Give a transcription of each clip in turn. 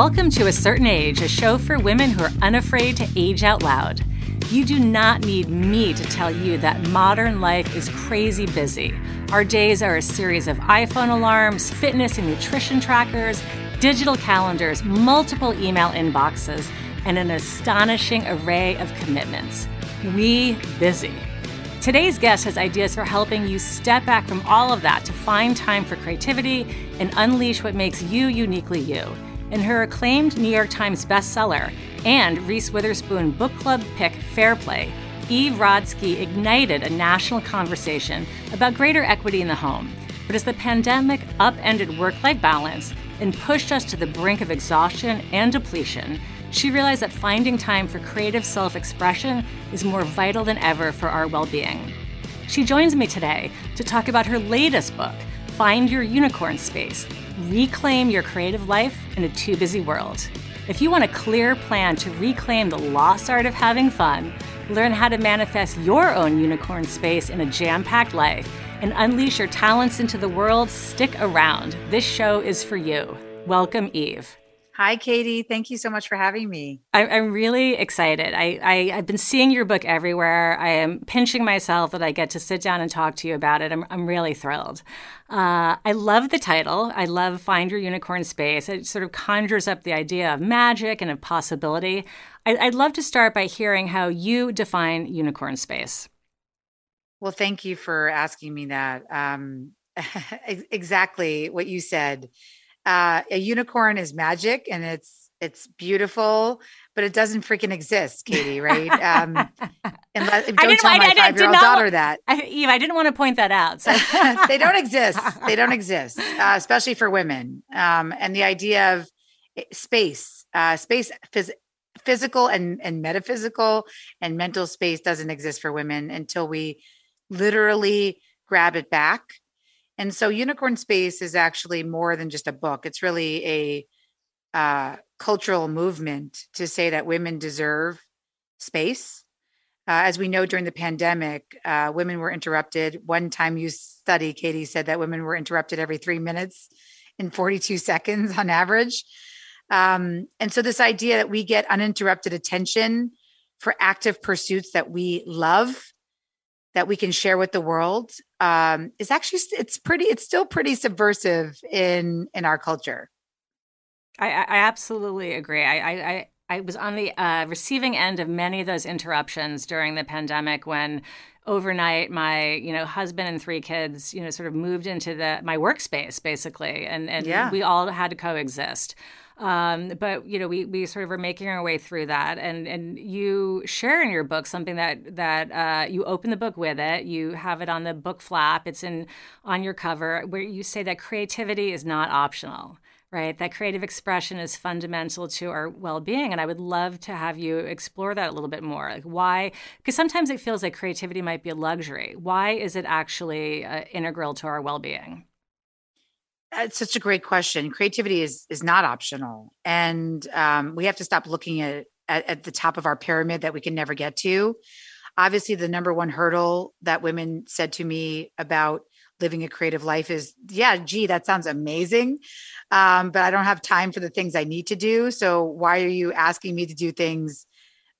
Welcome to A Certain Age, a show for women who are unafraid to age out loud. You do not need me to tell you that modern life is crazy busy. Our days are a series of iPhone alarms, fitness and nutrition trackers, digital calendars, multiple email inboxes, and an astonishing array of commitments. We busy. Today's guest has ideas for helping you step back from all of that to find time for creativity and unleash what makes you uniquely you. In her acclaimed New York Times bestseller and Reese Witherspoon book club pick Fair Play, Eve Rodsky ignited a national conversation about greater equity in the home. But as the pandemic upended work life balance and pushed us to the brink of exhaustion and depletion, she realized that finding time for creative self expression is more vital than ever for our well being. She joins me today to talk about her latest book, Find Your Unicorn Space Reclaim Your Creative Life in a Too Busy World. If you want a clear plan to reclaim the lost art of having fun, learn how to manifest your own unicorn space in a jam packed life, and unleash your talents into the world, stick around. This show is for you. Welcome, Eve. Hi, Katie. Thank you so much for having me. I, am really excited. I, I, have been seeing your book everywhere. I am pinching myself that I get to sit down and talk to you about it. I'm, I'm really thrilled. Uh, I love the title. I love Find Your Unicorn Space. It sort of conjures up the idea of magic and of possibility. I, I'd love to start by hearing how you define unicorn space. Well, thank you for asking me that. Um, exactly what you said uh, a unicorn is magic and it's it's beautiful, but it doesn't freaking exist, Katie. Right? Um, unless, don't I tell my five year old daughter that. I, Eve, I didn't want to point that out. So. they don't exist. They don't exist, uh, especially for women. Um, and the idea of eh, space, uh, space, phys- physical and and metaphysical and mental space doesn't exist for women until we literally grab it back and so Unicorn Space is actually more than just a book. It's really a uh, cultural movement to say that women deserve space. Uh, as we know during the pandemic, uh, women were interrupted. One time you study, Katie said that women were interrupted every three minutes in 42 seconds on average. Um, and so, this idea that we get uninterrupted attention for active pursuits that we love that we can share with the world um, is actually it's pretty it's still pretty subversive in in our culture. I, I absolutely agree. I, I I was on the uh, receiving end of many of those interruptions during the pandemic when overnight my you know husband and three kids you know sort of moved into the my workspace basically and and yeah. we all had to coexist um, but you know, we we sort of are making our way through that, and and you share in your book something that that uh, you open the book with it. You have it on the book flap. It's in on your cover where you say that creativity is not optional right? That creative expression is fundamental to our well-being, and I would love to have you explore that a little bit more. Like why? Because sometimes it feels like creativity might be a luxury. Why is it actually uh, integral to our well-being? It's such a great question. Creativity is is not optional, and um, we have to stop looking at, at at the top of our pyramid that we can never get to. Obviously, the number one hurdle that women said to me about living a creative life is, yeah, gee, that sounds amazing, um, but I don't have time for the things I need to do. So why are you asking me to do things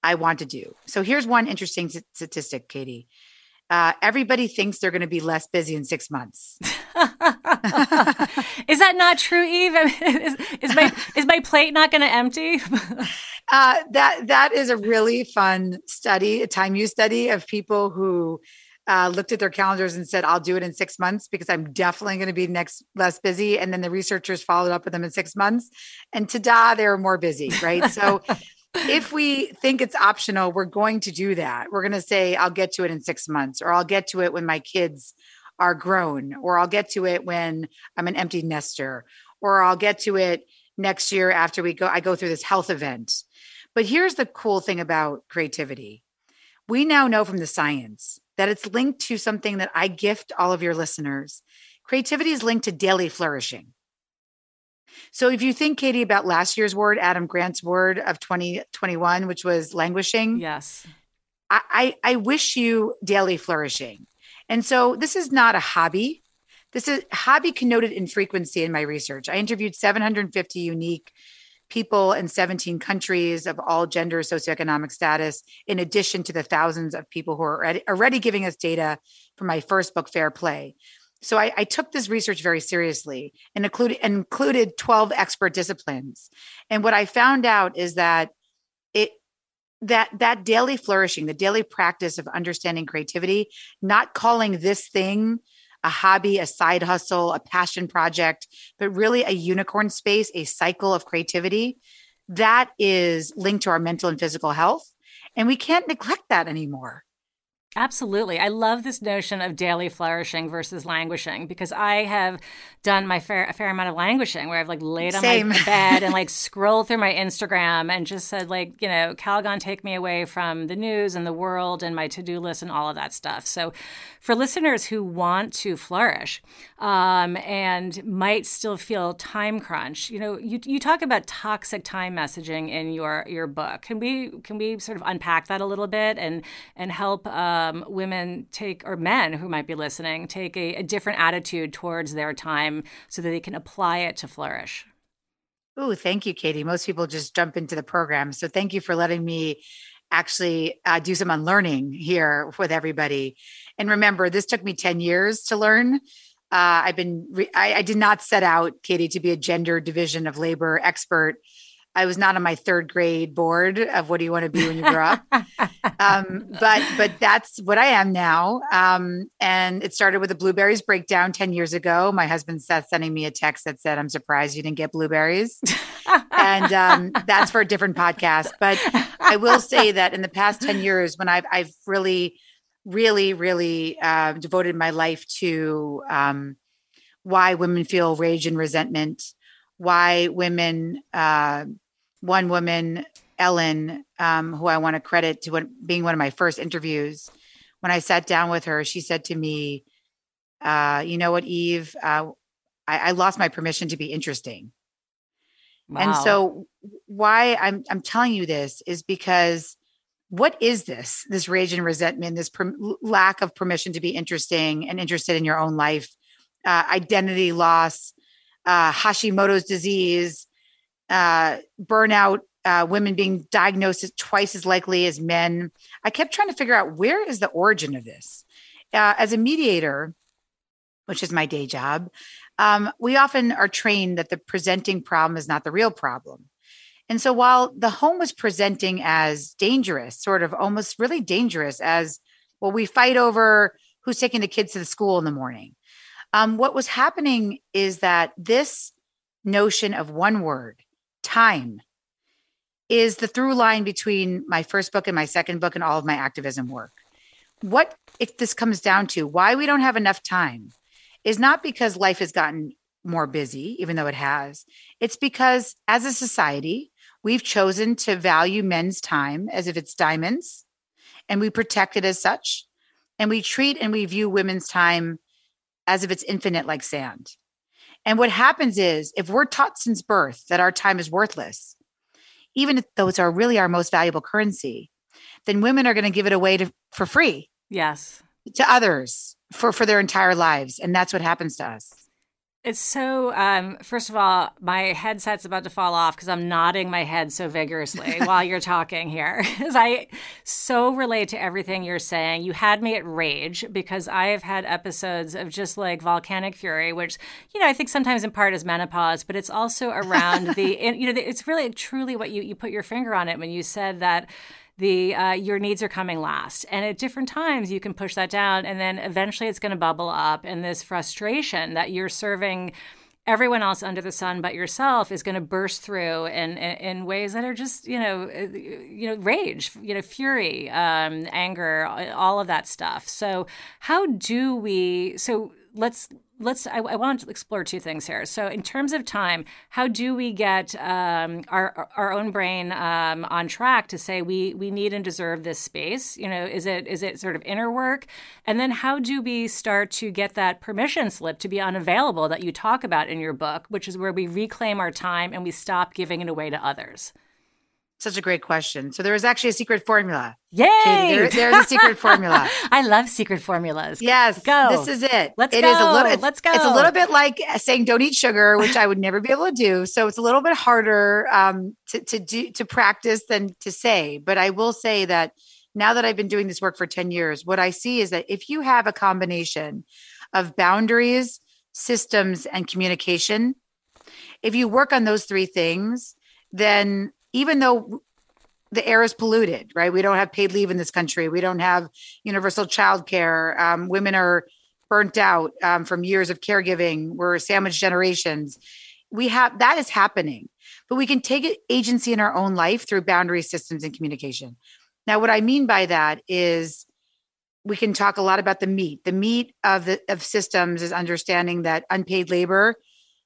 I want to do? So here's one interesting statistic, Katie uh, everybody thinks they're going to be less busy in six months. is that not true, Eve? is, is, my is my plate not going to empty? uh, that that is a really fun study, a time use study of people who uh, looked at their calendars and said, "I'll do it in six months because I'm definitely going to be next less busy." And then the researchers followed up with them in six months, and ta-da, they were more busy, right? So if we think it's optional, we're going to do that. We're going to say, I'll get to it in six months, or I'll get to it when my kids are grown, or I'll get to it when I'm an empty nester, or I'll get to it next year after we go, I go through this health event. But here's the cool thing about creativity. We now know from the science that it's linked to something that I gift all of your listeners. Creativity is linked to daily flourishing. So if you think, Katie, about last year's word, Adam Grant's word of 2021, which was languishing. Yes. I, I, I wish you daily flourishing. And so this is not a hobby. This is hobby connoted in frequency in my research. I interviewed 750 unique people in 17 countries of all gender, socioeconomic status, in addition to the thousands of people who are already, already giving us data from my first book, Fair Play. So I, I took this research very seriously and included included 12 expert disciplines. And what I found out is that it that that daily flourishing, the daily practice of understanding creativity, not calling this thing a hobby, a side hustle, a passion project, but really a unicorn space, a cycle of creativity that is linked to our mental and physical health. And we can't neglect that anymore. Absolutely. I love this notion of daily flourishing versus languishing because I have done my fair a fair amount of languishing where I've like laid on Same. my bed and like scrolled through my Instagram and just said like, you know, Calgon take me away from the news and the world and my to-do list and all of that stuff. So for listeners who want to flourish um, and might still feel time crunch, you know, you, you talk about toxic time messaging in your your book. Can we can we sort of unpack that a little bit and and help uh, um, women take, or men who might be listening, take a, a different attitude towards their time so that they can apply it to flourish? Oh, thank you, Katie. Most people just jump into the program. So thank you for letting me actually uh, do some unlearning here with everybody. And remember, this took me 10 years to learn. Uh, I've been, re- I, I, did not set out, Katie, to be a gender division of labor expert. I was not on my third grade board of what do you want to be when you grow up. um, but but that's what I am now. Um, and it started with a blueberries breakdown 10 years ago. My husband Seth sending me a text that said, I'm surprised you didn't get blueberries. and um, that's for a different podcast. But I will say that in the past 10 years, when I've I've really, really, really uh, devoted my life to um, why women feel rage and resentment why women, uh, one woman, Ellen, um, who I want to credit to what, being one of my first interviews, when I sat down with her, she said to me, uh, "You know what, Eve? Uh, I, I, lost my permission to be interesting." Wow. And so, why I'm I'm telling you this is because what is this? This rage and resentment, this per- lack of permission to be interesting and interested in your own life, uh, identity loss, uh, Hashimoto's disease, uh, burnout, uh, women being diagnosed twice as likely as men. I kept trying to figure out where is the origin of this. Uh, as a mediator, which is my day job, um, we often are trained that the presenting problem is not the real problem. And so while the home was presenting as dangerous, sort of almost really dangerous, as well, we fight over who's taking the kids to the school in the morning. Um, what was happening is that this notion of one word, time, is the through line between my first book and my second book and all of my activism work. What if this comes down to why we don't have enough time is not because life has gotten more busy, even though it has. It's because as a society, we've chosen to value men's time as if it's diamonds and we protect it as such. And we treat and we view women's time as if it's infinite like sand. And what happens is if we're taught since birth that our time is worthless, even though it's our really our most valuable currency, then women are going to give it away to, for free. Yes. To others for, for their entire lives. And that's what happens to us. It's so, um, first of all, my headset's about to fall off because I'm nodding my head so vigorously while you're talking here. Because I so relate to everything you're saying. You had me at rage because I have had episodes of just like volcanic fury, which, you know, I think sometimes in part is menopause, but it's also around the, you know, it's really truly what you, you put your finger on it when you said that the uh, your needs are coming last. And at different times you can push that down and then eventually it's going to bubble up and this frustration that you're serving everyone else under the sun but yourself is going to burst through in, in, in, ways that are just you know uh, you know rage you know fury um, anger all of that stuff. So how do we so let's let's I, I, want to explore two things here. So in terms of time how do we get um, our our own brain um, on track to say we we need and deserve this space? You know is it is it sort of inner work? And then how do we start to get that permission slip to be unavailable that you talk about in your book which is where we reclaim our time and we stop giving it away to others Such a great question. So there is actually a secret formula. Yay! Katie, there, there's a secret formula. I love secret formulas. Yes, go. This is it. Let's it go. Is a little, it's, Let's go. It's a little bit like saying don't eat sugar, which I would never be able to do. So it's a little bit harder um, to to do to practice than to say. But I will say that now that I've been doing this work for ten years, what I see is that if you have a combination of boundaries, systems, and communication, if you work on those three things, then even though the air is polluted, right? We don't have paid leave in this country. We don't have universal child care. Um, women are burnt out um, from years of caregiving. We're sandwich generations. We have that is happening, but we can take agency in our own life through boundary systems and communication. Now, what I mean by that is we can talk a lot about the meat. The meat of the of systems is understanding that unpaid labor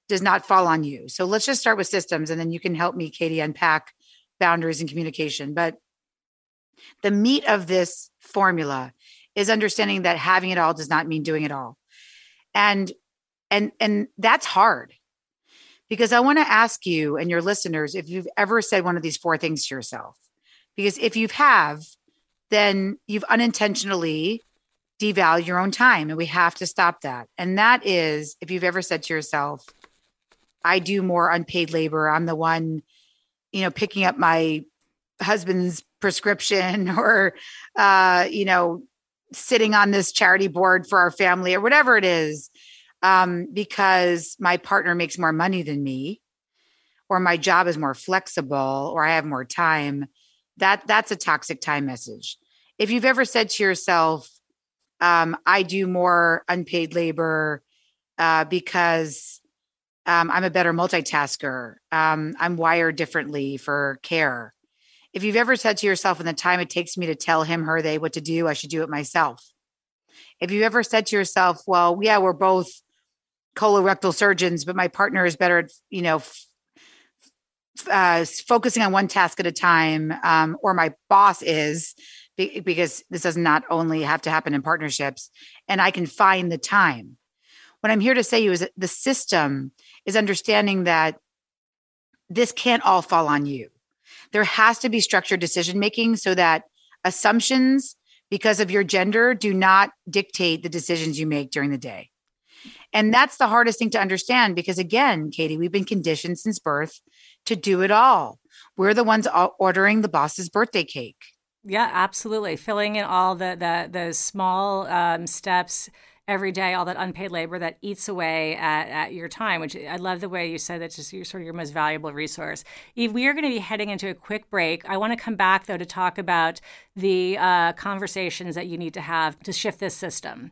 does not fall on you. So let's just start with systems and then you can help me, Katie, unpack boundaries and communication. But the meat of this formula is understanding that having it all does not mean doing it all. And and and that's hard. Because I want to ask you and your listeners if you've ever said one of these four things to yourself. Because if you have, then you've unintentionally devalued your own time and we have to stop that. And that is if you've ever said to yourself, I do more unpaid labor. I'm the one, you know, picking up my husband's prescription or, uh, you know, sitting on this charity board for our family or whatever it is, um, because my partner makes more money than me, or my job is more flexible, or I have more time. That that's a toxic time message. If you've ever said to yourself, um, "I do more unpaid labor uh, because um, I'm a better multitasker. Um, I'm wired differently for care. If you've ever said to yourself, in the time it takes me to tell him, her, they what to do, I should do it myself. If you've ever said to yourself, well, yeah, we're both colorectal surgeons, but my partner is better at, you know, f- uh, focusing on one task at a time, um, or my boss is, because this does not only have to happen in partnerships, and I can find the time. What I'm here to say to you is that the system is understanding that this can't all fall on you. There has to be structured decision making so that assumptions because of your gender do not dictate the decisions you make during the day. And that's the hardest thing to understand because, again, Katie, we've been conditioned since birth to do it all. We're the ones ordering the boss's birthday cake. Yeah, absolutely. Filling in all the the those small um, steps every day, all that unpaid labor that eats away at, at your time, which I love the way you said that's just your, sort of your most valuable resource. Eve, we are going to be heading into a quick break. I want to come back, though, to talk about the uh, conversations that you need to have to shift this system.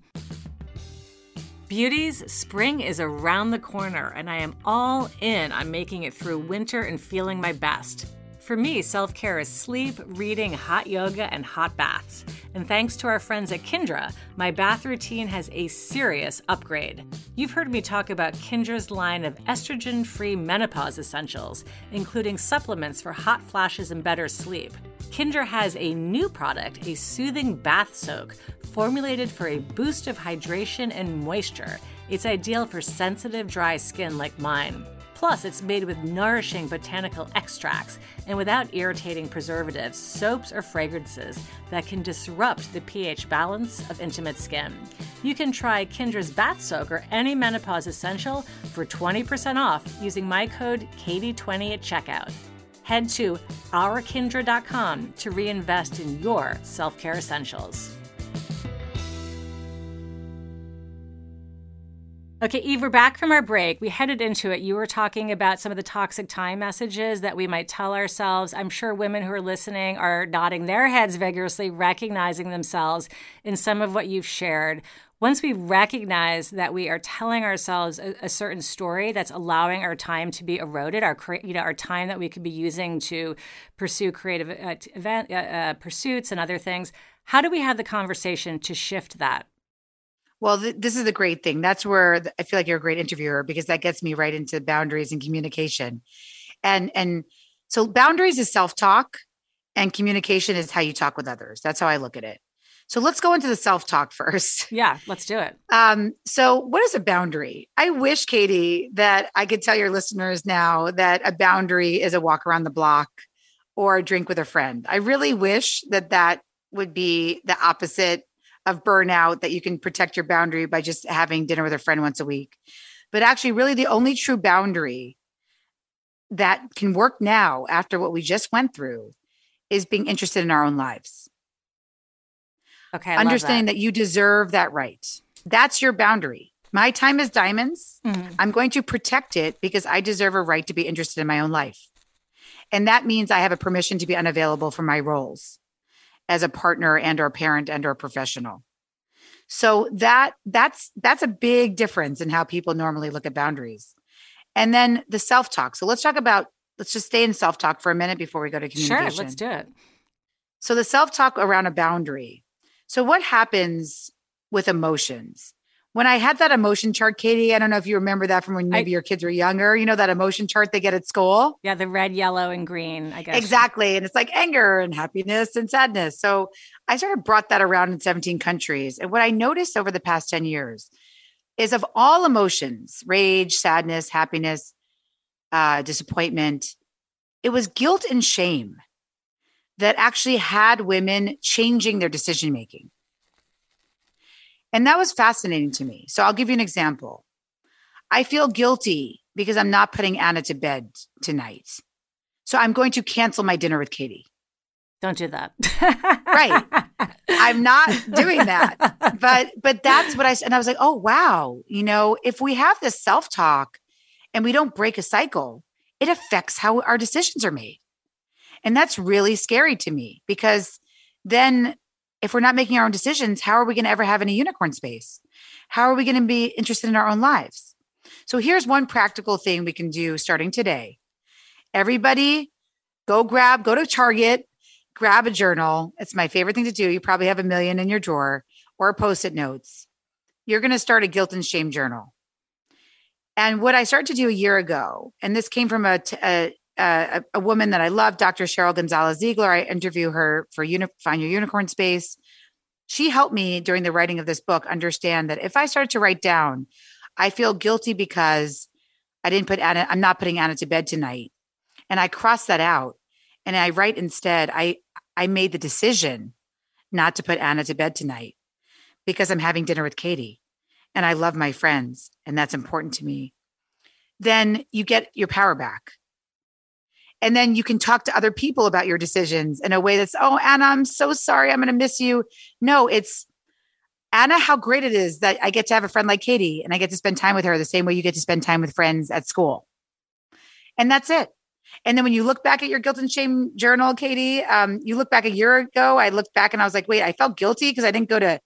Beauties, spring is around the corner, and I am all in on making it through winter and feeling my best. For me, self care is sleep, reading, hot yoga, and hot baths. And thanks to our friends at Kindra, my bath routine has a serious upgrade. You've heard me talk about Kindra's line of estrogen free menopause essentials, including supplements for hot flashes and better sleep. Kindra has a new product, a soothing bath soak, formulated for a boost of hydration and moisture. It's ideal for sensitive, dry skin like mine. Plus, it's made with nourishing botanical extracts and without irritating preservatives, soaps, or fragrances that can disrupt the pH balance of intimate skin. You can try Kindra's Bath Soak or any menopause essential for 20% off using my code KATIE20 at checkout. Head to ourkindra.com to reinvest in your self care essentials. Okay, Eve, we're back from our break. We headed into it. You were talking about some of the toxic time messages that we might tell ourselves. I'm sure women who are listening are nodding their heads vigorously, recognizing themselves in some of what you've shared. Once we recognize that we are telling ourselves a, a certain story that's allowing our time to be eroded, our you know our time that we could be using to pursue creative uh, event uh, uh, pursuits and other things, how do we have the conversation to shift that? Well, th- this is the great thing. That's where th- I feel like you're a great interviewer because that gets me right into boundaries and communication. And and so boundaries is self-talk and communication is how you talk with others. That's how I look at it. So let's go into the self-talk first. Yeah, let's do it. Um, so what is a boundary? I wish, Katie, that I could tell your listeners now that a boundary is a walk around the block or a drink with a friend. I really wish that that would be the opposite of burnout that you can protect your boundary by just having dinner with a friend once a week. But actually, really, the only true boundary that can work now after what we just went through is being interested in our own lives. Okay. Understanding that. that. you deserve that right. That's your boundary. My time is diamonds. Mhm. I'm going to protect it because I deserve a right to be interested in my own life. And that means I have a permission to be unavailable for my roles as a partner and or parent and or professional. So that that's that's a big difference in how people normally look at boundaries. And then the self-talk. So let's talk about let's just stay in self-talk for a minute before we go to communication. Sure. Let's do it. So the self-talk around a boundary. So what happens with emotions? When I had that emotion chart, Katie, I don't know if you remember that from when I- maybe your kids were younger. You know that emotion chart they get at school? Yeah. The red, yellow, and green, I guess. Exactly. And it's like anger and happiness and sadness. So I sort of brought that around in 17 countries. And what I noticed over the past 10 years is of all emotions, rage, sadness, happiness, uh, disappointment, it was guilt and shame that actually had women changing their decision making. And that was fascinating to me. So I'll give you an example. I feel guilty because I'm not putting Anna to bed tonight. So I'm going to cancel my dinner with Katie. Don't do that. Right. I'm not doing that. But but that's what I said. And I was like, oh wow, you know, if we have this self-talk and we don't break a cycle, it affects how our decisions are made. And that's really scary to me because then if we're not making our own decisions, how are we going to ever have any unicorn space? How are we going to be interested in our own lives? So here's one practical thing we can do starting today. Everybody go grab, go to Target, grab a journal. It's my favorite thing to do. You probably have a million in your drawer or post it notes. You're going to start a guilt and shame journal. And what I started to do a year ago, and this came from a, t- a, Uh, a, a woman that I love, Dr. Sheryl Gonzalez Ziegler. I interview her for Uni- Find Your Unicorn Space. She helped me during the writing of this book understand that if I started to write down, I feel guilty because I didn't put Anna, I'm not putting Anna to bed tonight. And I cross that out and I write instead, I I made the decision not to put Anna to bed tonight because I'm having dinner with Katie and I love my friends and that's important to me. Then you get your power back. And then you can talk to other people about your decisions in a way that's, oh, Anna, I'm so sorry. I'm going to miss you. No, it's Anna, how great it is that I get to have a friend like Katie and I get to spend time with her the same way you get to spend time with friends at school. And that's it. And then when you look back at your guilt and shame journal, Katie, um, you look back a year ago, I looked back and I was like, wait, I felt guilty because I didn't go to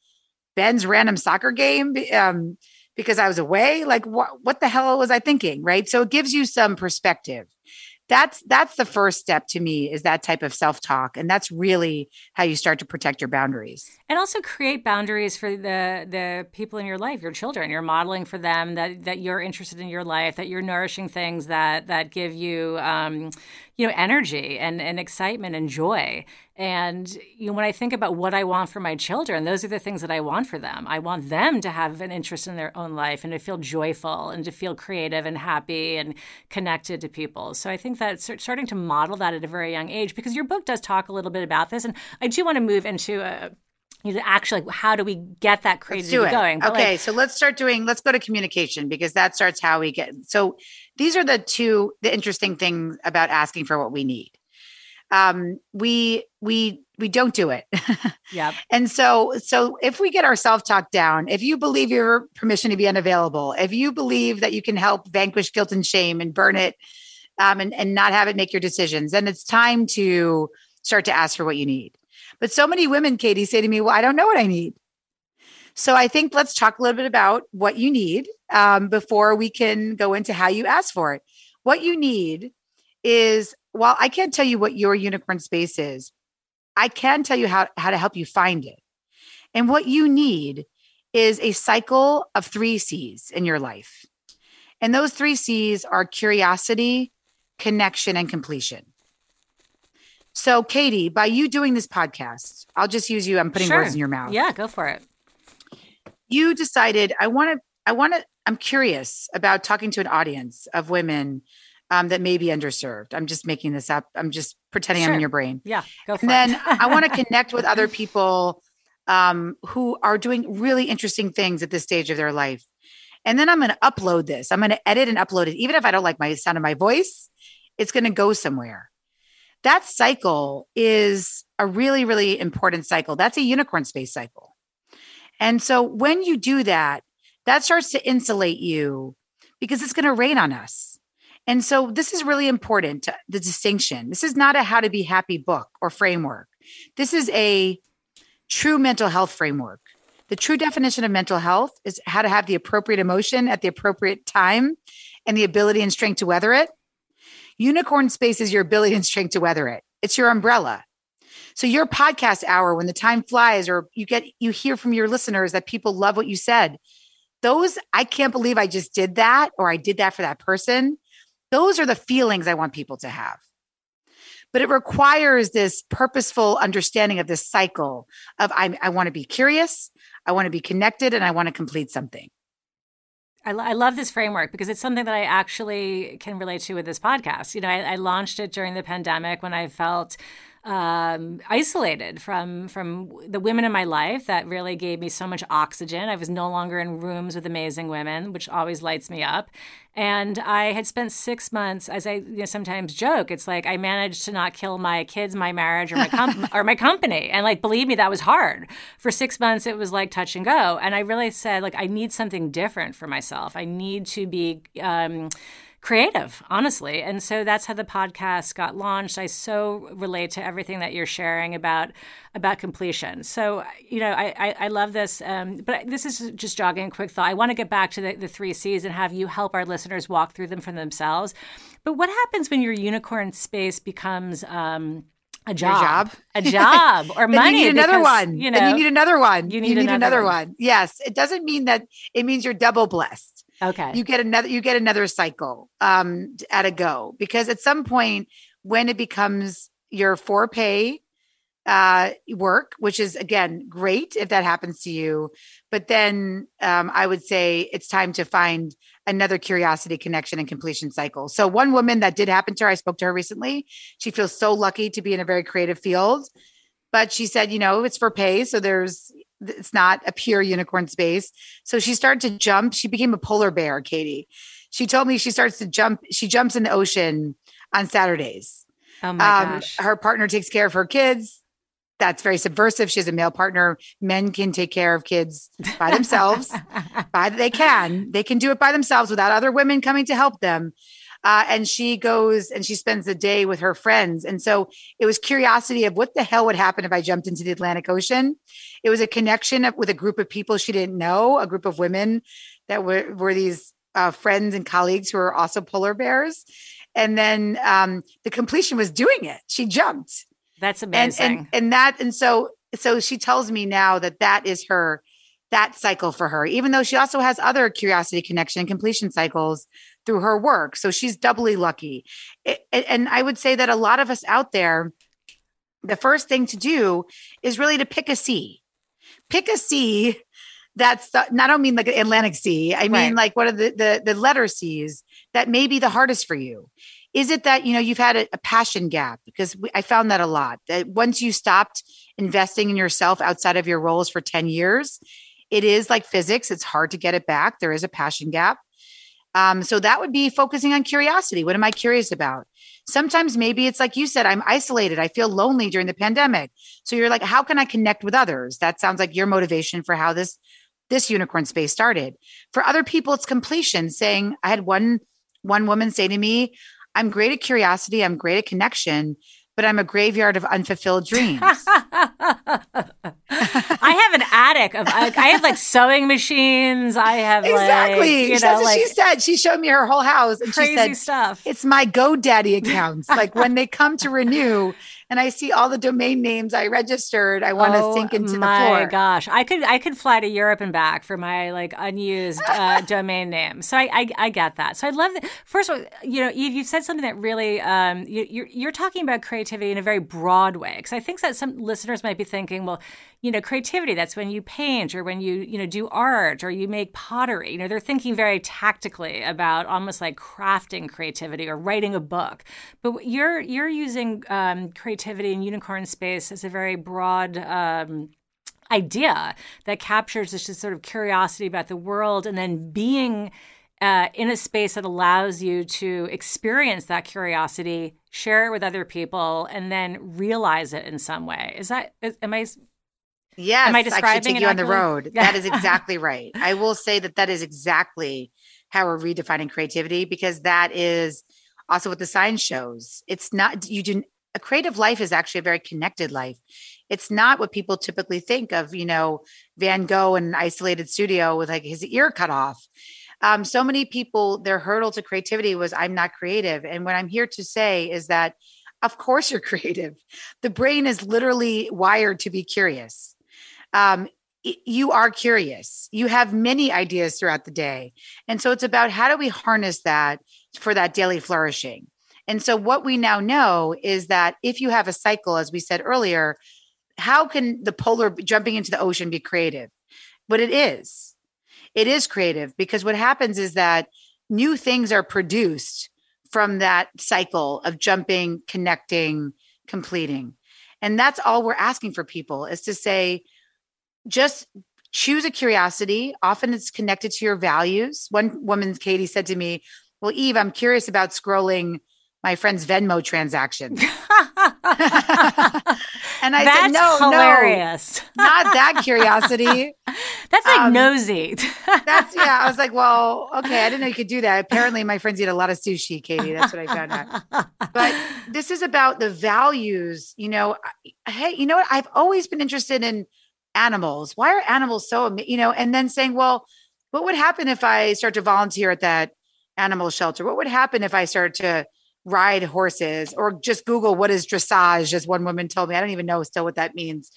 Ben's random soccer game um, because I was away. Like, what, what the hell was I thinking? Right. So it gives you some perspective. That's that's the first step to me is that type of self-talk. And that's really how you start to protect your boundaries. and also create boundaries for the the people in your life your children you're modeling for them that that you're interested in your life that you're nourishing things that that give you um you know energy and and excitement and joy and you know when i think about what i want for my children those are the things that i want for them i want them to have an interest in their own life and to feel joyful and to feel creative and happy and connected to people so i think that starting to model that at a very young age because your book does talk a little bit about this and i do want to move into a you know, actually, how do we get that creativity going? But, like, okay, so let's start doing. Let's go to communication because that starts how we get. So these are the two the interesting things about asking for what we need. Um, we we we don't do it, Yep. and so so if we get our self talk down, if you believe your permission to be unavailable, if you believe that you can help vanquish guilt and shame and burn it, um, and and not have it make your decisions, then it's time to start to ask for what you need. But so many women, Katie, say to me, "Well, I don't know what I need." So I think let's talk a little bit about what you need um, before we can go into how you ask for it. What you need is, while I can't tell you what your unicorn space is, I can tell you how, how to help you find it. And what you need is a cycle of three C's in your life. And those three C's are curiosity, connection, and completion. So, Katie, by you doing this podcast, I'll just use you, I'm putting Sure. words in your mouth Yeah, go for it. You decided i want to i want to i'm curious about talking to an audience of women um, that may be underserved. I'm just making this up. I'm just pretending sure. I'm in your brain. Yeah, go for and then I want to connect with other people um, who are doing really interesting things at this stage of their life. And then I'm going to upload this. I'm going to edit and upload it. Even if I don't like my sound of my voice, it's going to go somewhere. That cycle is a really, really important cycle. That's a unicorn space cycle. And so when you do that, that starts to insulate you because it's going to rain on us. And so this is really important the distinction. This is not a how to be happy book or framework. This is a true mental health framework. The true definition of mental health is how to have the appropriate emotion at the appropriate time and the ability and strength to weather it. Unicorn space is your ability and strength to weather it. It's your umbrella. So your podcast hour when the time flies or you get you hear from your listeners that people love what you said. Those I can't believe I just did that or I did that for that person. Those are the feelings I want people to have. But it requires this purposeful understanding of this cycle of I, I want to be curious, I want to be connected, and I want to complete something. I, I, love this framework because it's something that I actually can relate to with this podcast. You know, I, I launched it during the pandemic when I felt um, isolated from from the women in my life that really gave me so much oxygen. I was no longer in rooms with amazing women, which always lights me up. And I had spent six months, as I you know, sometimes joke, it's like I managed to not kill my kids, my marriage, or my com- or my company. And like, believe me, that was hard. For six months, it was like touch and go. And I really said, like, I need something different for myself. I need to be. Um, creative, honestly. And so that's how the podcast got launched. I so relate to everything that you're sharing about about completion. So you know, I I, I love this. Um, but this is just jogging a quick thought. I want to get back to the, the three C's and have you help our listeners walk through them for themselves. But what happens when your unicorn space becomes um, a job, job. a job, or money. You need another because, one. You know, then you need another one. You need, you need another, another one. one. Yes, it doesn't mean that. It means you're double blessed. Okay. You get another you get another cycle um at a go because at some point when it becomes your for pay uh work, which is again great if that happens to you, but then um I would say it's time to find another curiosity connection and completion cycle. So one woman that did happen to her, I spoke to her recently. She feels so lucky to be in a very creative field but she said, you know, it's for pay. So there's it's not a pure unicorn space. So she started to jump. She became a polar bear, Katie. She told me she starts to jump. She jumps in the ocean on Saturdays. Oh my um, gosh. Her partner takes care of her kids. That's very subversive. She has a male partner. Men can take care of kids by themselves. by they can. They can do it by themselves without other women coming to help them. Uh, and she goes and she spends the day with her friends. And so it was curiosity of what the hell would happen if I jumped into the Atlantic Ocean. It was a connection with a group of people she didn't know, a group of women that were, were these uh, friends and colleagues who are also polar bears. And then um, the completion was doing it. She jumped. That's amazing. And, and, and that, and so, so she tells me now that that is her, that cycle for her, even though she also has other curiosity connection completion cycles through her work. So she's doubly lucky. It, and I would say that a lot of us out there, the first thing to do is really to pick a C pick a C that's the, not I don't mean like an Atlantic Sea. I mean right. like what are the, the the letter C's that may be the hardest for you. Is it that you know you've had a, a passion gap? Because we, I found that a lot. That once you stopped investing in yourself outside of your roles for ten years, it is like physics. It's hard to get it back. There is a passion gap. Um, so that would be focusing on curiosity. What am I curious about? Sometimes maybe it's like you said, I'm isolated. I feel lonely during the pandemic. So you're like, how can I connect with others? That sounds like your motivation for how this this unicorn space started. For other people, it's completion. Saying, I had one one woman say to me, "I'm great at curiosity. I'm great at connection." But I'm a graveyard of unfulfilled dreams. I have an attic of I have like sewing machines. I have exactly. Like, That's know, what like, she said. She showed me her whole house, and she said, stuff. "It's my GoDaddy accounts. like when they come to renew, and I see all the domain names I registered. I want to Oh sink into the my floor. gosh, I could I could fly to Europe and back for my like unused uh, domain name. So I, I I get that. So I love that. First of all, you know, Eve, you've said something that really um, you, you're you're talking about creativity in a very broad way because I think that some listeners might be thinking, well, you know, creativity that's when you paint or when you you know do art or you make pottery. You know, they're thinking very tactically about almost like crafting creativity or writing a book. But you're you're using um, creativity in unicorn space as a very broad. Um, idea that captures this just sort of curiosity about the world and then being uh, in a space that allows you to experience that curiosity, share it with other people, and then realize it in some way. Is that, is, am I? Yes, Am I I should describing take you on the road. That is exactly right. I will say that that is exactly how we're redefining creativity because that is also what the science shows. It's not you do a creative life is actually a very connected life. It's not what people typically think of, you know, Van Gogh in an isolated studio with like his ear cut off. Um, so many people, their hurdle to creativity was I'm not creative. And what I'm here to say is that, of course, you're creative. The brain is literally wired to be curious um, you are curious. You have many ideas throughout the day. And so it's about how do we harness that for that daily flourishing? And so what we now know is that if you have a cycle, as we said earlier, how can the polar jumping into the ocean be creative? But it is. It is creative because what happens is that new things are produced from that cycle of jumping, connecting, completing. And that's all we're asking for people is to say, just choose a curiosity. Often it's connected to your values. One woman, Katie, said to me, Well, Eve, I'm curious about scrolling my friend's Venmo transaction. and I That's said, No, hilarious. no, not that curiosity. That's like Um, nosy. That's yeah. I was like, well, okay. I didn't know you could do that. Apparently, my friends eat a lot of sushi, Katie. That's what I found out. But this is about the values. You know, I- hey, you know what? I've always been interested in animals. Why are animals so? You know, and then saying, well, what would happen if I start to volunteer at that animal shelter? What would happen if I start to ride horses or just Google what is dressage? As one woman told me, I don't even know still what that means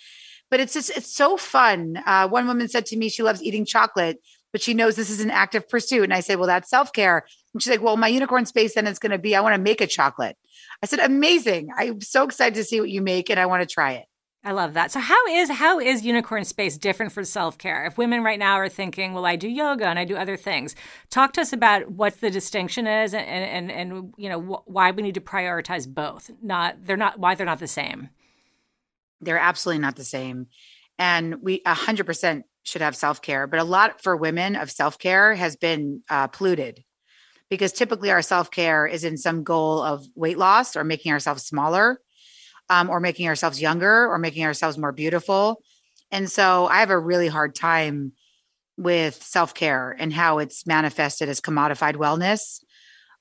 but it's just it's so fun. Uh, one woman said to me she loves eating chocolate, but she knows this is an active pursuit. And I said, well, that's self care. And she's like, well, my unicorn space then is going to be I want to make a chocolate. I said, amazing. I'm so excited to see what you make, and I want to try it. I love that. So how is how is unicorn space different for self-care? If women right now are thinking, well, I do yoga and I do other things. Talk to us about what the distinction is and and and you know wh- why we need to prioritize both. Not they're not why they're not the same. They're absolutely not the same. And we 100% should have self care, but a lot for women of self care has been uh, polluted because typically our self care is in some goal of weight loss or making ourselves smaller um, or making ourselves younger or making ourselves more beautiful. And so I have a really hard time with self care and how it's manifested as commodified wellness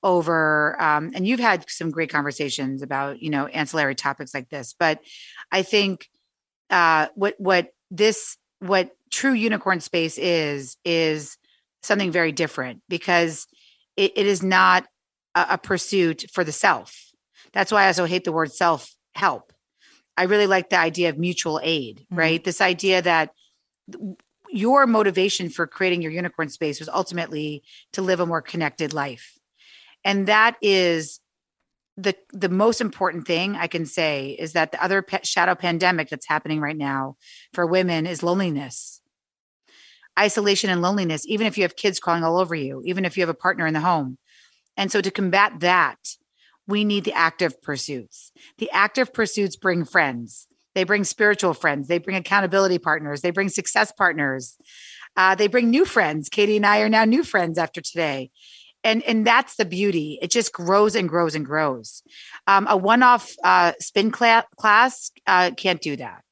over um, and you've had some great conversations about you know ancillary topics like this but i think uh what what this what true unicorn space is is something very different because it, it is not a, a pursuit for the self that's why i also hate the word self help. I really like the idea of mutual aid Mhm. right? This idea that your motivation for creating your unicorn space was ultimately to live a more connected life. And that is the the most important thing i can say is that the other pe- shadow pandemic that's happening right now for women is loneliness. Isolation and loneliness even if you have kids crawling all over you even if you have a partner in the home. And so to combat that we need the active pursuits. The active pursuits bring friends. They bring spiritual friends. They bring accountability partners. They bring success partners. Uh, they bring new friends. Katie and i are now new friends after today. And and that's the beauty. It just grows and grows and grows. Um, a one-off uh, spin cla- class uh, can't do that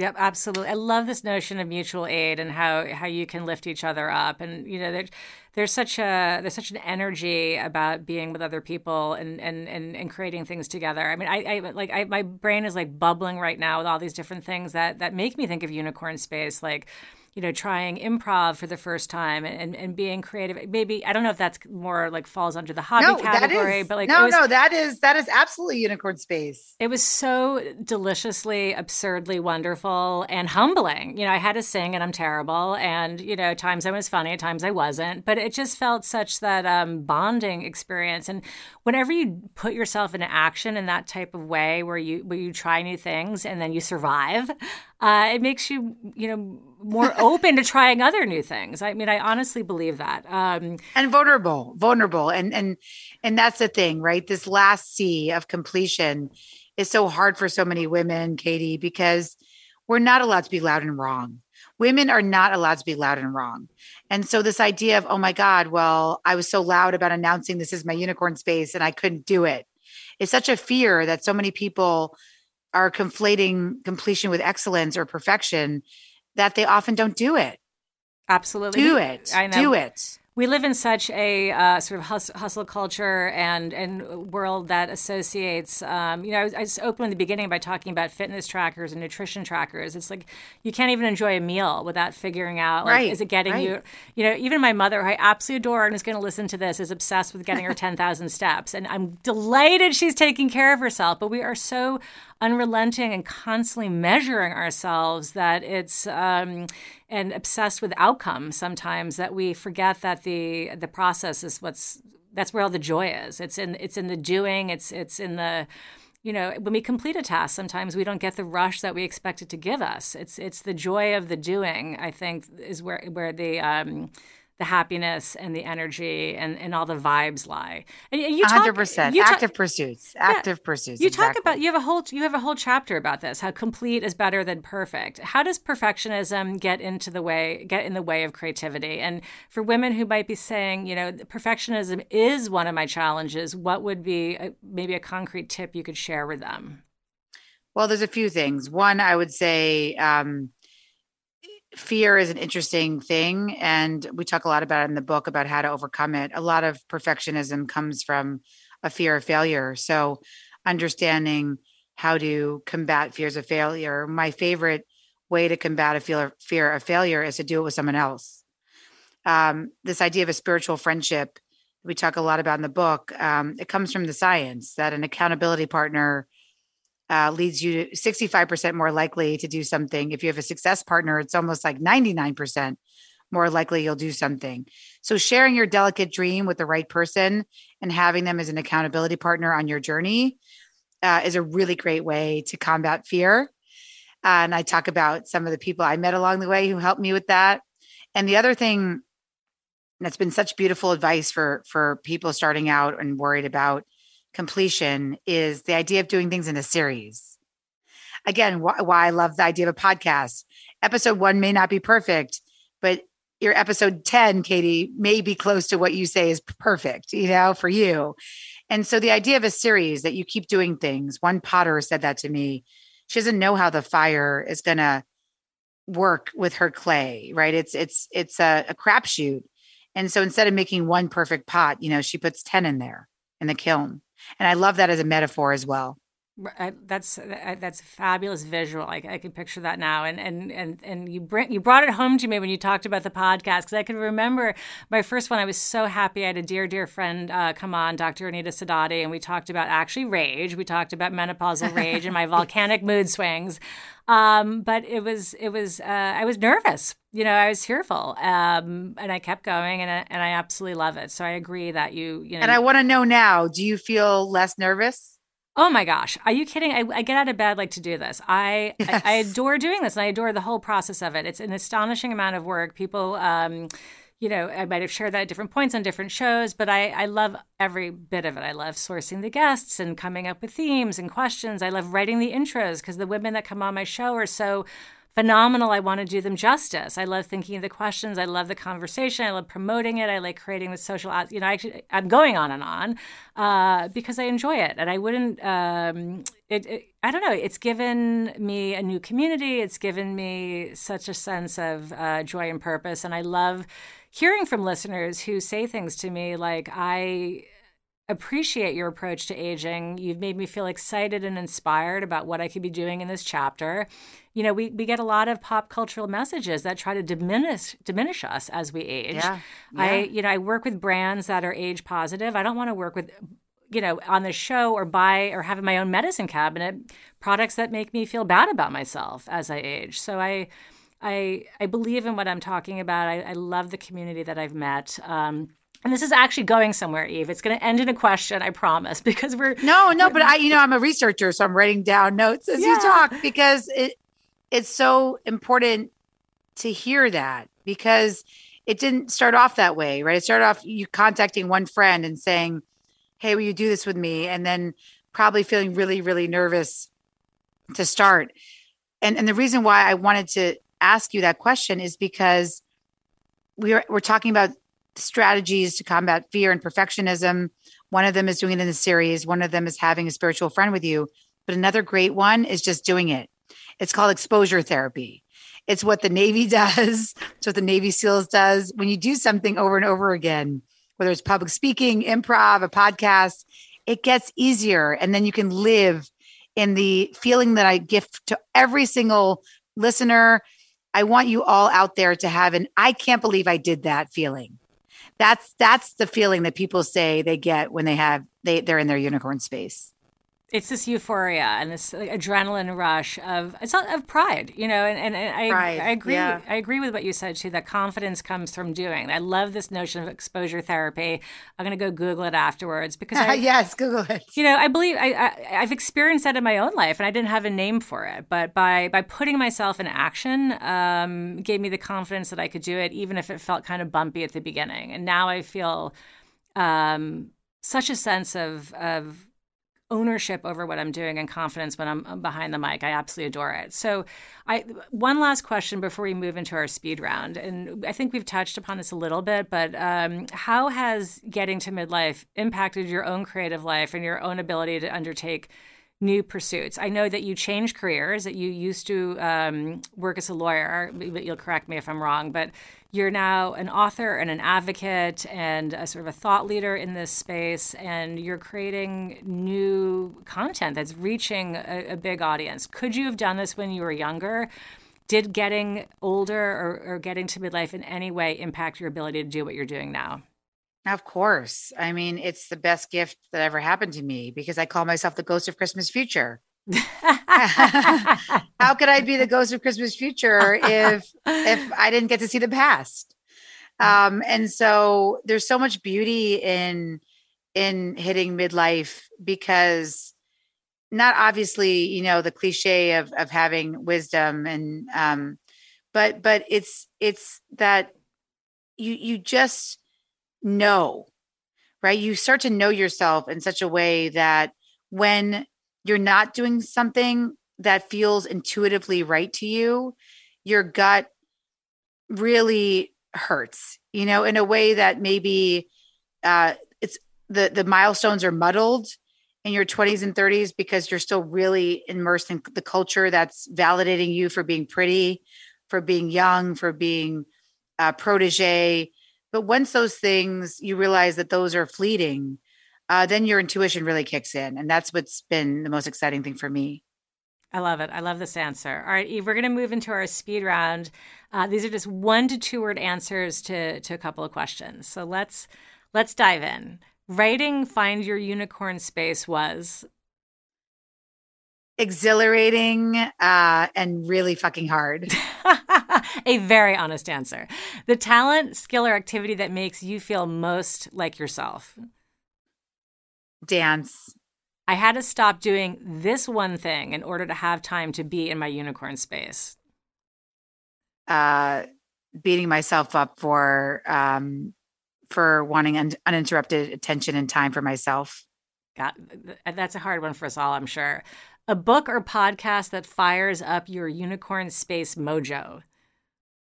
Yep, absolutely. I love this notion of mutual aid and how how you can lift each other up. And you know, there, there's such a there's such an energy about being with other people and and and, and creating things together. I mean, I, I like I, my brain is like bubbling right now with all these different things that that make me think of unicorn space, like you know, trying improv for the first time and, and being creative. Maybe I don't know if that's more like falls under the hobby no, category, but like no, was, no, that is that is absolutely unicorn space. It was so deliciously, absurdly wonderful and humbling. You know, I had to sing and I'm terrible, and you know, times I was funny, at times I wasn't, but it just felt such that um, bonding experience. And whenever you put yourself into action in that type of way, where you where you try new things and then you survive, uh, it makes you, you know, more open to trying other new things. I mean, I honestly believe that. Um, and vulnerable, vulnerable, and and and that's the thing, right? This last C of completion is so hard for so many women, Katie, because we're not allowed to be loud and wrong. Women are not allowed to be loud and wrong. And so this idea of, oh my God, well, I was so loud about announcing this is my unicorn space and I couldn't do it. It's such a fear that so many people are conflating completion with excellence or perfection that they often don't do it. Absolutely. Do it. I know. Do it we live in such a uh, sort of hustle, hustle, culture and and world that associates. Um, you know, I, was, I just opened in the beginning by talking about fitness trackers and nutrition trackers. It's like you can't even enjoy a meal without figuring out, like, right, is it getting right. you? You know, even my mother, who I absolutely adore and is going to listen to this, is obsessed with getting her ten thousand steps, and I'm delighted she's taking care of herself. But we are so unrelenting and constantly measuring ourselves that it's um, and obsessed with outcomes sometimes that we forget that the the process is what's that's where all the joy is. It's in it's in the doing. It's it's in the you know when we complete a task sometimes we don't get the rush that we expect it to give us. It's it's the joy of the doing i think is where where the um the happiness and the energy and, and all the vibes lie. And you talk, 100% you active pursuits, active yeah, pursuits. You exactly. talk about you have a whole you have a whole chapter about this. How complete is better than perfect. How does perfectionism get into the way get in the way of creativity? And for women who might be saying, you know, perfectionism is one of my challenges. What would be a, maybe a concrete tip you could share with them? Well, there's a few things. One, I would say. Um, fear is an interesting thing and we talk a lot about it in the book about how to overcome it. A lot of perfectionism comes from a fear of failure. So understanding how to combat fears of failure my favorite way to combat a fear, of failure is to do it with someone else. Um, this idea of a spiritual friendship we talk a lot about in the book um, it comes from the science that an accountability partner uh, leads you to 65% more likely to do something. If you have a success partner, it's almost like 99% more likely you'll do something. So, sharing your delicate dream with the right person and having them as an accountability partner on your journey uh, is a really great way to combat fear. And I talk about some of the people I met along the way who helped me with that. And the other thing that's been such beautiful advice for for people starting out and worried about completion is the idea of doing things in a series. Again, wh- why I love the idea of a podcast. Episode one may not be perfect, but your episode 10, Katie, may be close to what you say is perfect, you know, for you. And so the idea of a series that you keep doing things, one potter said that to me. She doesn't know how the fire is going to work with her clay, right? It's it's it's a, a crapshoot. And so instead of making one perfect pot, you know, she puts 10 in there in the kiln. And I love that as a metaphor as well. I, that's that's a fabulous visual. I, I can picture that now, and and and and you bring you brought it home to me when you talked about the podcast because I can remember my first one. I was so happy. I had a dear dear friend uh, come on, Dr. Anita Sadati, and we talked about actually rage. We talked about menopausal rage and my volcanic mood swings. Um, but it was it was uh, I was nervous. You know, I was fearful, um, and I kept going, and I, and I absolutely love it. So I agree that you you know. And I want to know now: Do you feel less nervous? Oh my gosh, are you kidding? I, I, get out of bed like to do this. I, yes. I, I adore doing this, and I adore the whole process of it. It's an astonishing amount of work. People, um, you know, I might have shared that at different points on different shows, but I, I love every bit of it. I love sourcing the guests and coming up with themes and questions. I love writing the intros because the women that come on my show are so phenomenal. I want to do them justice. I love thinking of the questions. I love the conversation. I love promoting it. I like creating the social. You know, I, i'm going on and on uh, because I enjoy it, and I wouldn't. Um, it, it, I don't know. It's given me a new community. It's given me such a sense of uh, joy and purpose, and I love hearing from listeners who say things to me like I appreciate your approach to aging. You've made me feel excited and inspired about what I could be doing in this chapter. You know, we, we get a lot of pop cultural messages that try to diminish diminish us as we age. Yeah. yeah. I you know, I work with brands that are age positive. I don't want to work with you know, on the show or buy or have in my own medicine cabinet products that make me feel bad about myself as I age. So I I I believe in what I'm talking about. I, I love the community that I've met. Um, and this is actually going somewhere, Eve. It's going to end in a question, I promise, because we're no, no. But I, you know, I'm a researcher, so I'm writing down notes as yeah. you talk because it it's so important to hear that because it didn't start off that way, right? It started off you contacting one friend and saying, "Hey, will you do this with me?" And then probably feeling really, really nervous to start. And and the reason why I wanted to ask you that question is because we're we're talking about strategies to combat fear and perfectionism. One of them is doing it in the series, one of them is having a spiritual friend with you. But another great one is just doing it. It's called exposure therapy. It's what the Navy does. It's what the Navy SEALs does. When you do something over and over again, whether it's public speaking, improv, a podcast, it gets easier. And then you can live in the feeling that I gift to every single listener. I want you all out there to have an I can't believe I did that feeling that's that's the feeling that people say they get when they have they they're in their unicorn space it's this euphoria and this like, adrenaline rush of it's not of pride, you know, and, and, and I, pride, I agree. Yeah. I agree with what you said too. That confidence comes from doing. I love this notion of exposure therapy. I'm going to go Google it afterwards because I, yes, Google it. You know, I believe I, I I've experienced that in my own life, and I didn't have a name for it, but by by putting myself in action, um, gave me the confidence that I could do it, even if it felt kind of bumpy at the beginning. And now I feel um, such a sense of of ownership over what I'm doing and confidence when I'm behind the mic. I absolutely adore it. So, I one last question before we move into our speed round, and I think we've touched upon this a little bit, but um, how has getting to midlife impacted your own creative life and your own ability to undertake? new pursuits. I know that you changed careers, that you used to um, work as a lawyer, but you'll correct me if I'm wrong, but you're now an author and an advocate and a sort of a thought leader in this space, and you're creating new content that's reaching a, a big audience. Could you have done this when you were younger? Did getting older or, or getting to midlife in any way impact your ability to do what you're doing now? Of course. I mean, it's the best gift that ever happened to me because I call myself the ghost of Christmas future. How could I be the ghost of Christmas future if if I didn't get to see the past? Um, and so there's so much beauty in in hitting midlife because not obviously, you know, the cliche of of having wisdom and um, but but it's it's that you you just know, right? You start to know yourself in such a way that when you're not doing something that feels intuitively right to you, your gut really hurts, you know, in a way that maybe uh, it's the the milestones are muddled in your 20s and 30s because you're still really immersed in the culture that's validating you for being pretty, for being young, for being a protege, but once those things, you realize that those are fleeting, uh, then your intuition really kicks in. And that's what's been the most exciting thing for me. I love it. I love this answer. All right, Eve, we're going to move into our speed round. Uh, these are just one to two word answers to, to a couple of questions. So let's let's dive in. Writing "Find Your Unicorn Space" was exhilarating uh, and really fucking hard. a very honest answer. The talent, skill, or activity that makes you feel most like yourself. Dance. I had to stop doing this one thing in order to have time to be in my unicorn space. Uh, beating myself up for um, for wanting un- uninterrupted attention and time for myself. God, that's a hard one for us all, I'm sure. A book or podcast that fires up your unicorn space mojo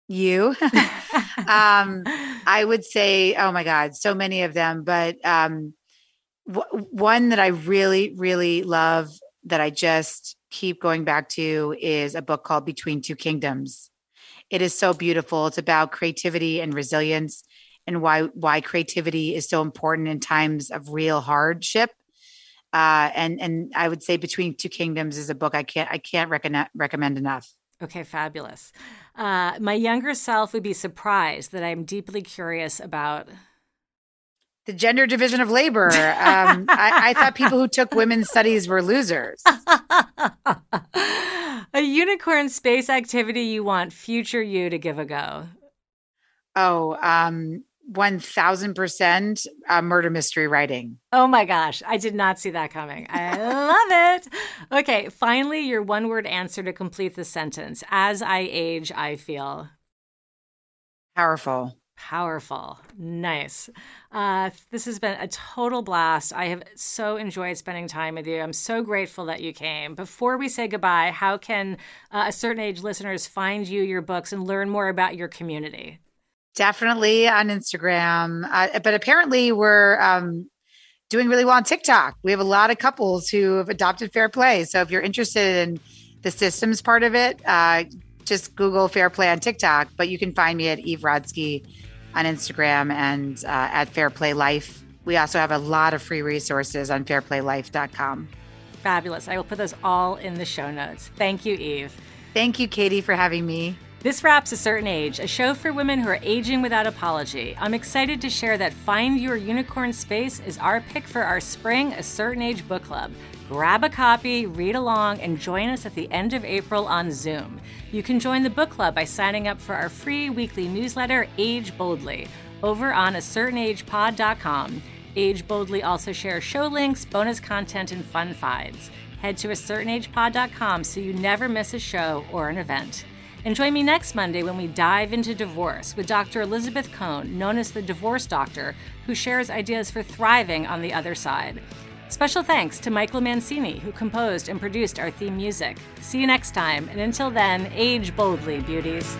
you um i would say oh my god so many of them but um w- one that i really really love that i just keep going back to is a book called between two kingdoms it is so beautiful it's about creativity and resilience and why why creativity is so important in times of real hardship. Uh, and and I would say Between Two Kingdoms is a book I can't I can't recommend recommend enough. Okay, fabulous. Uh, my younger self would be surprised that I'm deeply curious about the gender division of labor. Um, I, I, thought people who took women's studies were losers. a unicorn space activity you want future you to give a go. Oh, um, 1000% uh, murder mystery writing. Oh my gosh, I did not see that coming. I love it. Okay, finally, your one word answer to complete the sentence. As I age, I feel powerful. Powerful. Nice. Uh, this has been a total blast. I have so enjoyed spending time with you. I'm so grateful that you came. Before we say goodbye, how can uh, a certain age listeners find you, your books, and learn more about your community? Definitely on Instagram. Uh, but apparently, we're um, doing really well on TikTok. We have a lot of couples who have adopted Fair Play. So if you're interested in the systems part of it, uh, just Google Fair Play on TikTok. But you can find me at Eve Rodsky on Instagram and uh, at Fair Play Life. We also have a lot of free resources on fairplaylife.com. Fabulous. I will put those all in the show notes. Thank you, Eve. Thank you, Katie, for having me. This wraps A Certain Age, a show for women who are aging without apology. I'm excited to share that Find Your Unicorn Space is our pick for our spring A Certain Age book club. Grab a copy, read along, and join us at the end of April on Zoom. You can join the book club by signing up for our free weekly newsletter, Age Boldly, over on acertainagepod.com. Age Boldly also shares show links, bonus content, and fun finds. Head to acertainagepod.com so you never miss a show or an event. And join me next Monday when we dive into divorce with Dr. Elizabeth Cohn, known as the Divorce Doctor, who shares ideas for thriving on the other side. Special thanks to Michael Mancini, who composed and produced our theme music. See you next time, and until then, age boldly, beauties.